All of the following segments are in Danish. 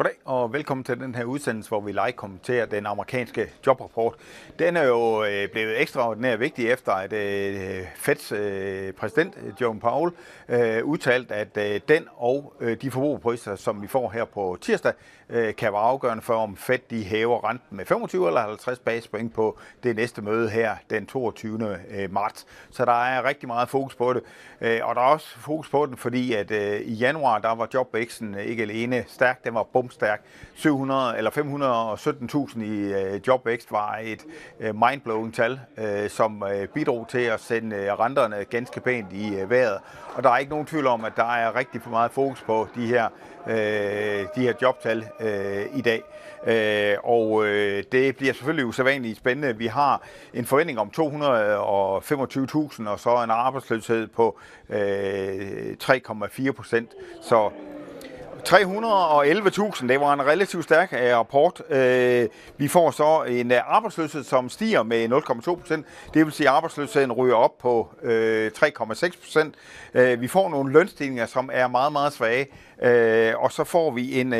Goddag og velkommen til den her udsendelse, hvor vi live kommenterer den amerikanske jobrapport. Den er jo øh, blevet ekstraordinært vigtig efter, at øh, Feds øh, præsident øh, John Powell øh, udtalte, at øh, den og de forbrugerpriser, som vi får her på tirsdag, kan være afgørende for, om Fed de hæver renten med 25 eller 50 basispoint på det næste møde her den 22. marts. Så der er rigtig meget fokus på det. Og der er også fokus på den, fordi at i januar, der var jobvæksten ikke alene stærk, den var stærk. 700 eller 517.000 i øh, jobvækst var et øh, mindblowing tal, øh, som øh, bidrog til at sende øh, renterne ganske pænt i øh, vejret. Og der er ikke nogen tvivl om, at der er rigtig for meget fokus på de her, øh, de her jobtal øh, i dag. Øh, og øh, det bliver selvfølgelig usædvanligt spændende. Vi har en forventning om 225.000 og så en arbejdsløshed på øh, 3,4 procent. Så 311.000, det var en relativt stærk øh, rapport. Øh, vi får så en øh, arbejdsløshed, som stiger med 0,2 procent. Det vil sige, at arbejdsløsheden ryger op på 3,6 procent. Vi får nogle lønstigninger, som er meget, meget svage. Og så får vi en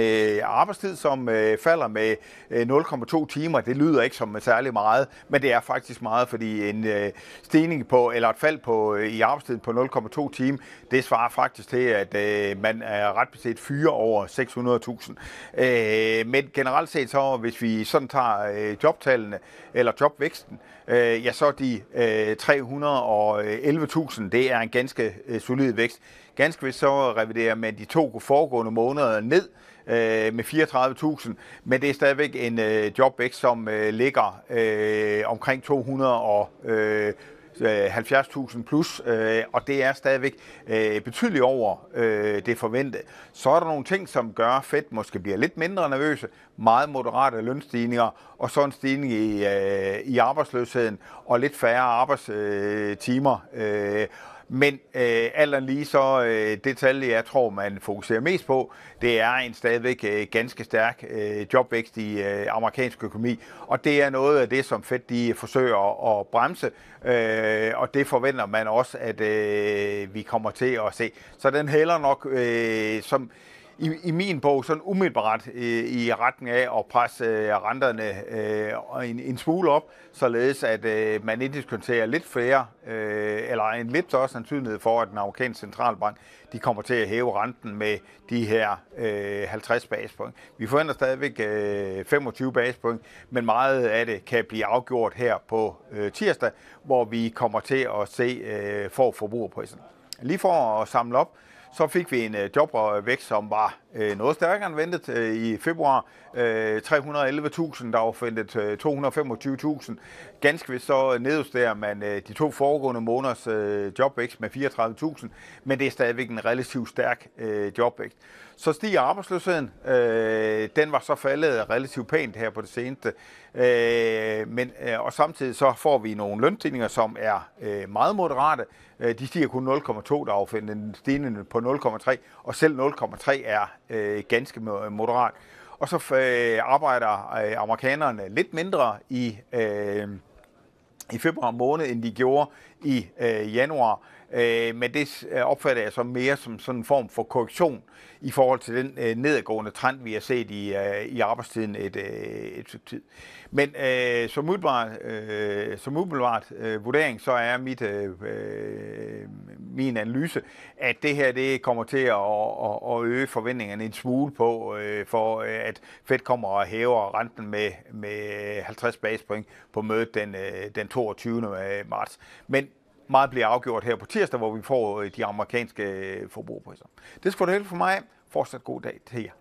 arbejdstid, som falder med 0,2 timer. Det lyder ikke som særlig meget, men det er faktisk meget, fordi en stigning på, eller et fald på, i arbejdstiden på 0,2 timer, det svarer faktisk til, at man er ret beset fyre fyre over 600.000. Øh, men generelt set så, hvis vi sådan tager øh, jobtallene, eller jobvæksten, øh, ja, så er de øh, 311.000, det er en ganske øh, solid vækst. Ganske vist så reviderer man de to foregående måneder ned, øh, med 34.000, men det er stadigvæk en øh, jobvækst, som øh, ligger øh, omkring 200 og øh, Øh, 70.000 plus, øh, og det er stadigvæk øh, betydeligt over øh, det forventede. Så er der nogle ting, som gør, at Fed måske bliver lidt mindre nervøse, meget moderate lønstigninger, og så en stigning i, øh, i arbejdsløsheden, og lidt færre arbejdstimer. Øh, men øh, alt lige så øh, det tal, jeg tror, man fokuserer mest på, det er en stadigvæk øh, ganske stærk øh, jobvækst i øh, amerikansk økonomi. Og det er noget af det, som Fed de forsøger at, at bremse, øh, og det forventer man også, at øh, vi kommer til at se. Så den hælder nok øh, som i, i min bog sådan umiddelbart øh, i retning af at presse øh, renterne øh, en, en smule op, således at øh, man indiskonterer lidt flere, øh, eller en lidt større sandsynlighed for, at den amerikanske centralbank de kommer til at hæve renten med de her øh, 50 basispoint. Vi forventer stadigvæk øh, 25 basispoint, men meget af det kan blive afgjort her på øh, tirsdag, hvor vi kommer til at se øh, for forbrugerprisen. Lige for at samle op, så fik vi en øh, jobvækst, som var øh, noget stærkere end ventet øh, i februar. 311.000, der var forventet 225.000. Ganske vist så nedjusterer man de to foregående måneders jobvækst med 34.000, men det er stadigvæk en relativt stærk jobvækst. Så stiger arbejdsløsheden. Den var så faldet relativt pænt her på det seneste. Men, og samtidig så får vi nogle lønstigninger, som er meget moderate. De stiger kun 0,2, der affinder en stigning på 0,3, og selv 0,3 er øh, ganske moderat. Og så øh, arbejder øh, amerikanerne lidt mindre i, øh, i februar måned, end de gjorde i øh, januar. Øh, men det øh, opfatter jeg så mere som sådan en form for korrektion i forhold til den øh, nedadgående trend, vi har set i, øh, i arbejdstiden et, øh, et stykke tid. Men øh, som umiddelbart, øh, som umiddelbart øh, vurdering, så er mit, øh, øh, min analyse, at det her det kommer til at, at, at øge forventningerne en smule på, øh, for øh, at Fed kommer og hæver renten med, med 50 basispoint på mødet den, øh, den 22. Øh, marts. Men meget bliver afgjort her på tirsdag, hvor vi får øh, de amerikanske forbrugerpriser. Det skal det hele for mig. Fortsat god dag til jer.